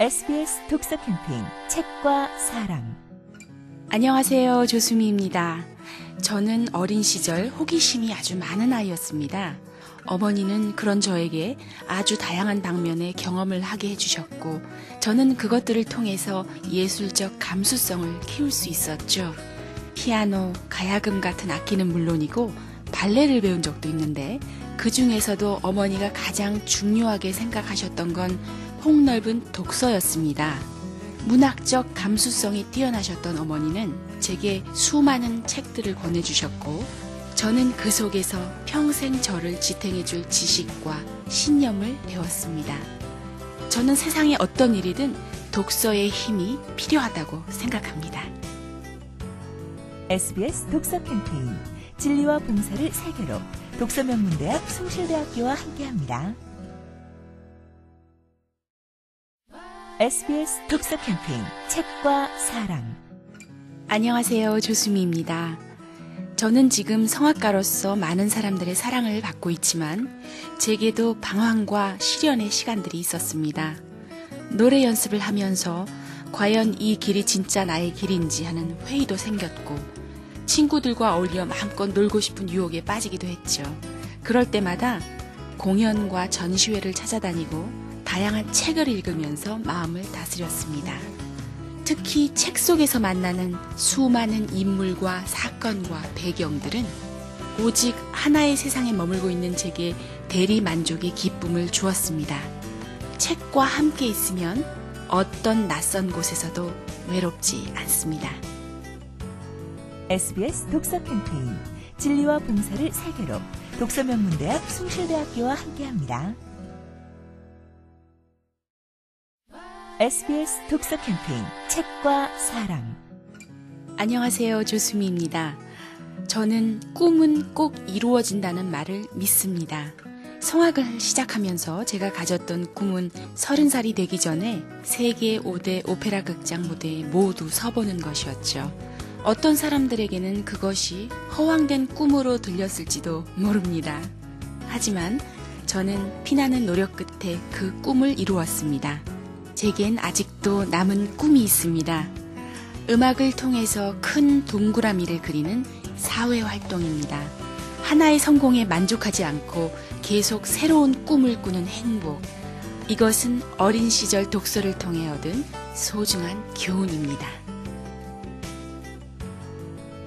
SBS 독서 캠페인 책과 사랑 안녕하세요. 조수미입니다. 저는 어린 시절 호기심이 아주 많은 아이였습니다. 어머니는 그런 저에게 아주 다양한 방면의 경험을 하게 해주셨고, 저는 그것들을 통해서 예술적 감수성을 키울 수 있었죠. 피아노, 가야금 같은 악기는 물론이고, 발레를 배운 적도 있는데, 그 중에서도 어머니가 가장 중요하게 생각하셨던 건 폭넓은 독서였습니다. 문학적 감수성이 뛰어나셨던 어머니는 제게 수많은 책들을 권해주셨고, 저는 그 속에서 평생 저를 지탱해줄 지식과 신념을 배웠습니다. 저는 세상에 어떤 일이든 독서의 힘이 필요하다고 생각합니다. SBS 독서 캠페인 진리와 봉사를 세계로 독서명문대학 숭실대학교와 함께합니다. SBS 독서 캠페인 책과 사랑 안녕하세요. 조수미입니다. 저는 지금 성악가로서 많은 사람들의 사랑을 받고 있지만 제게도 방황과 시련의 시간들이 있었습니다. 노래 연습을 하면서 과연 이 길이 진짜 나의 길인지 하는 회의도 생겼고 친구들과 어울려 마음껏 놀고 싶은 유혹에 빠지기도 했죠. 그럴 때마다 공연과 전시회를 찾아다니고 다양한 책을 읽으면서 마음을 다스렸습니다. 특히 책 속에서 만나는 수많은 인물과 사건과 배경들은 오직 하나의 세상에 머물고 있는 제게 대리 만족의 기쁨을 주었습니다. 책과 함께 있으면 어떤 낯선 곳에서도 외롭지 않습니다. SBS 독서 캠페인 진리와 봉사를 세계로 독서명문대학 숭실대학교와 함께합니다. SBS 독서 캠페인 책과 사랑 안녕하세요. 조수미입니다. 저는 꿈은 꼭 이루어진다는 말을 믿습니다. 성악을 시작하면서 제가 가졌던 꿈은 서른 살이 되기 전에 세계 5대 오페라 극장 무대에 모두 서보는 것이었죠. 어떤 사람들에게는 그것이 허황된 꿈으로 들렸을지도 모릅니다. 하지만 저는 피나는 노력 끝에 그 꿈을 이루었습니다. 제겐 아직도 남은 꿈이 있습니다. 음악을 통해서 큰 동그라미를 그리는 사회 활동입니다. 하나의 성공에 만족하지 않고 계속 새로운 꿈을 꾸는 행복. 이것은 어린 시절 독서를 통해 얻은 소중한 교훈입니다.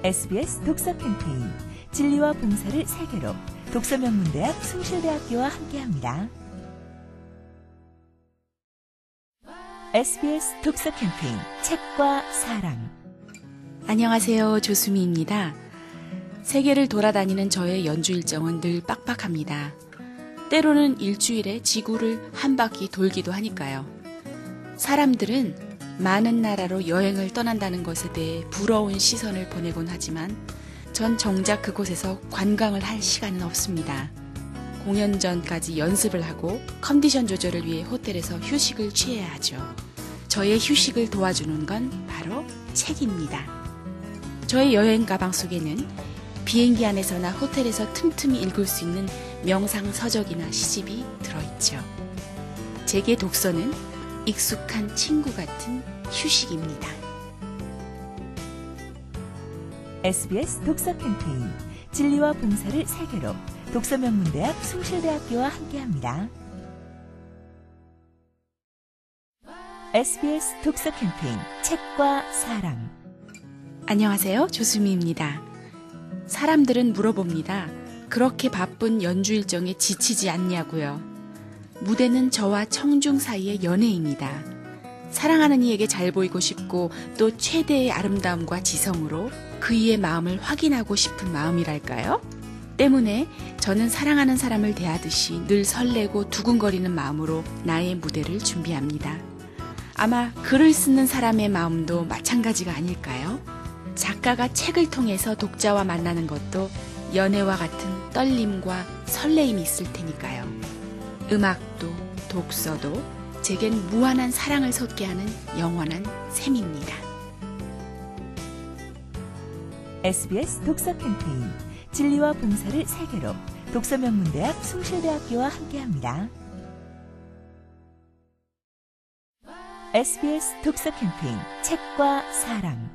SBS 독서 캠페인 진리와 봉사를 세계로 독서명문대학 숭실대학교와 함께합니다. SBS 독서 캠페인 책과 사랑 안녕하세요. 조수미입니다. 세계를 돌아다니는 저의 연주 일정은 늘 빡빡합니다. 때로는 일주일에 지구를 한 바퀴 돌기도 하니까요. 사람들은 많은 나라로 여행을 떠난다는 것에 대해 부러운 시선을 보내곤 하지만 전 정작 그곳에서 관광을 할 시간은 없습니다. 공연 전까지 연습을 하고 컨디션 조절을 위해 호텔에서 휴식을 취해야 하죠. 저의 휴식을 도와주는 건 바로 책입니다. 저의 여행 가방 속에는 비행기 안에서나 호텔에서 틈틈이 읽을 수 있는 명상 서적이나 시집이 들어있죠. 제게 독서는 익숙한 친구 같은 휴식입니다. SBS 독서 캠페인 진리와 봉사를 세계로 독서명문대학 숭실대학교와 함께합니다. SBS 독서 캠페인 책과 사랑 안녕하세요. 조수미입니다. 사람들은 물어봅니다. 그렇게 바쁜 연주 일정에 지치지 않냐고요. 무대는 저와 청중 사이의 연애입니다. 사랑하는 이에게 잘 보이고 싶고 또 최대의 아름다움과 지성으로 그 이의 마음을 확인하고 싶은 마음이랄까요? 때문에 저는 사랑하는 사람을 대하듯이 늘 설레고 두근거리는 마음으로 나의 무대를 준비합니다. 아마 글을 쓰는 사람의 마음도 마찬가지가 아닐까요? 작가가 책을 통해서 독자와 만나는 것도 연애와 같은 떨림과 설레임이 있을 테니까요. 음악도 독서도 제겐 무한한 사랑을 솟게 하는 영원한 셈입니다. SBS 독서 캠페인 진리와 봉사를 세계로 독서명문대학 숭실대학교와 함께합니다. SBS 독서 캠페인 책과 사랑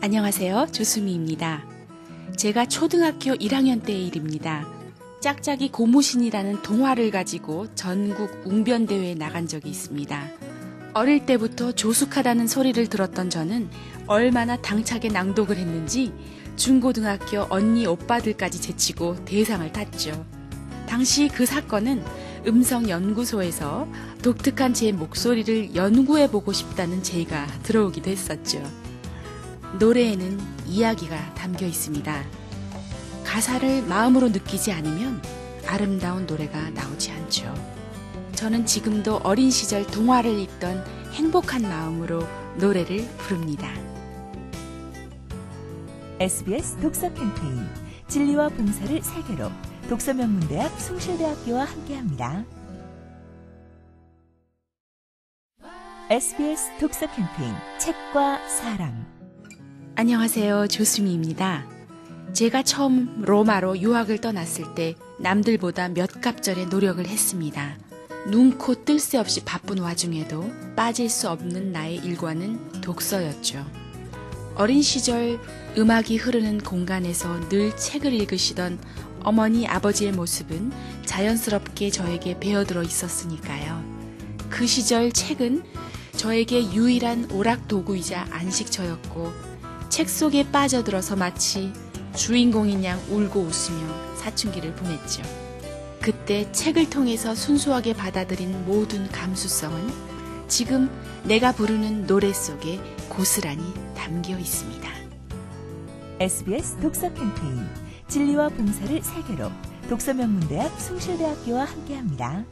안녕하세요. 조수미입니다. 제가 초등학교 1학년 때의 일입니다. 짝짝이 고무신이라는 동화를 가지고 전국 웅변대회에 나간 적이 있습니다. 어릴 때부터 조숙하다는 소리를 들었던 저는 얼마나 당차게 낭독을 했는지 중고등학교 언니 오빠들까지 제치고 대상을 탔죠. 당시 그 사건은 음성연구소에서 독특한 제 목소리를 연구해보고 싶다는 제의가 들어오기도 했었죠. 노래에는 이야기가 담겨 있습니다. 가사를 마음으로 느끼지 않으면 아름다운 노래가 나오지 않죠. 저는 지금도 어린 시절 동화를 읽던 행복한 마음으로 노래를 부릅니다. SBS 독서 캠페인 진리와 봉사를 세계로 독서명문대학 숭실대학교와 함께합니다. SBS 독서 캠페인 책과 사랑 안녕하세요. 조수미입니다. 제가 처음 로마로 유학을 떠났을 때 남들보다 몇 갑절의 노력을 했습니다. 눈코 뜰 새 없이 바쁜 와중에도 빠질 수 없는 나의 일과는 독서였죠. 어린 시절 음악이 흐르는 공간에서 늘 책을 읽으시던 어머니 아버지의 모습은 자연스럽게 저에게 배어들어 있었으니까요. 그 시절 책은 저에게 유일한 오락 도구이자 안식처였고 책 속에 빠져들어서 마치 주인공인 양 울고 웃으며 사춘기를 보냈죠. 그때 책을 통해서 순수하게 받아들인 모든 감수성은 지금 내가 부르는 노래 속에 고스란히 담겨 있습니다. SBS 독서 캠페인 진리와 봉사를 세계로 독서명문대학 숭실대학교와 함께합니다.